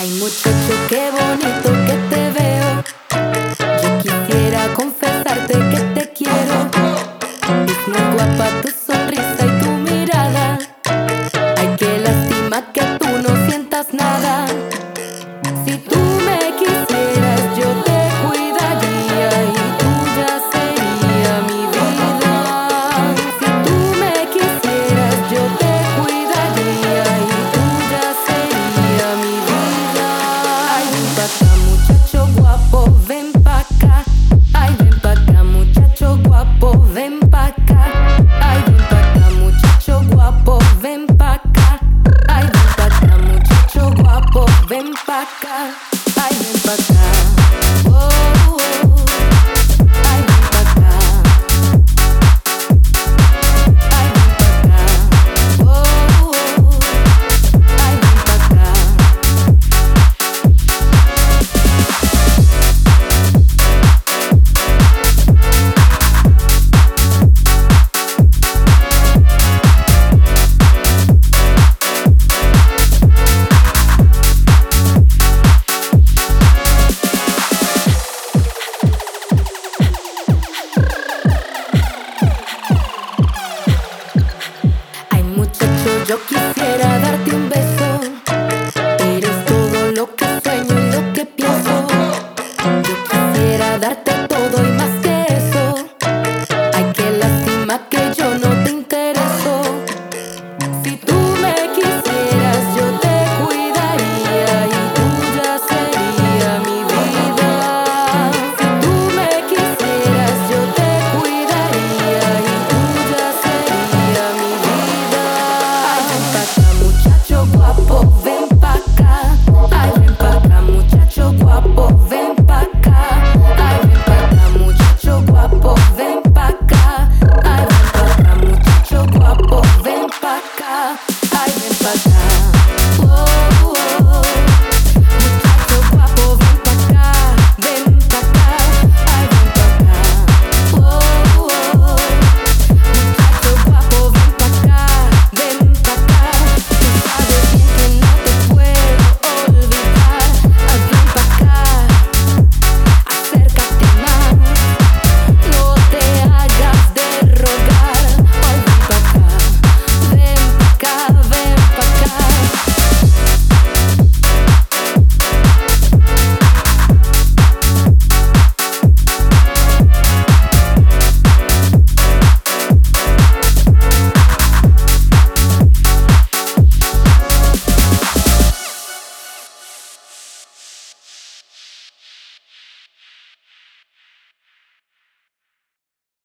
Ay muchacho, qué bonito que te veo. Yo quisiera confesarte que te quiero. Es muy guapa tu sonrisa y tu mirada. Ay, qué lástima que tú no sientas nada. пока, а им пока. Yo quisiera darte